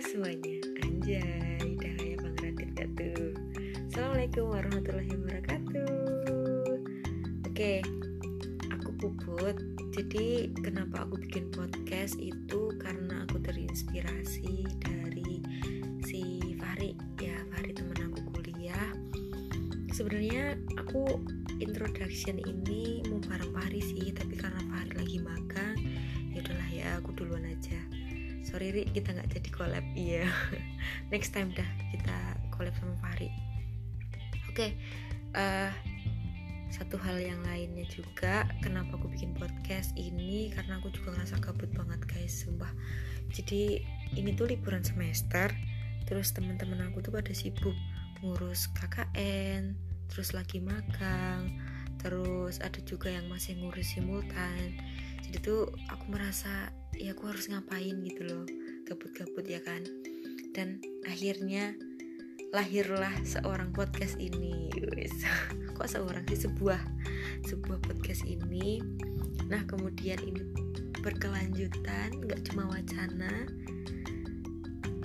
semuanya. Anjay, udah kayak Bang Radit tuh. Assalamualaikum warahmatullahi wabarakatuh. Oke, aku puput. Jadi kenapa aku bikin podcast itu Karena aku terinspirasi dari si Fahri. Ya, Fahri teman aku kuliah. Sebenarnya aku introduction ini mau bareng Fahri sih Tapi karena Fahri lagi magang ya udahlah ya aku duluan aja sorry Ri kita nggak jadi collab. Iya. Next time dah kita collab sama Fahri. Oke okay, uh, eh, satu hal yang lainnya juga kenapa aku bikin podcast ini? Karena aku juga ngerasa gabut banget guys sumpah. Jadi ini tuh liburan semester terus teman-teman aku tuh pada sibuk ngurus KKN terus lagi magang terus ada juga yang masih ngurus simultan jadi tuh aku merasa ya aku harus ngapain gitu loh gabut-gabut ya kan. Dan akhirnya lahirlah seorang podcast ini. Wis kok seorang sih? Sebuah sebuah podcast ini. Nah kemudian ini berkelanjutan nggak cuma wacana.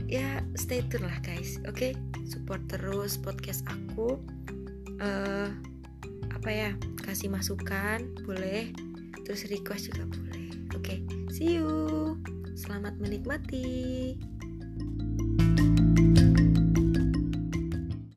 Ya stay tune lah guys. Oke? Okay? support terus podcast aku. Uh, apa ya? Kasih masukan boleh terus request juga boleh. Oke okay, see you. Selamat menikmati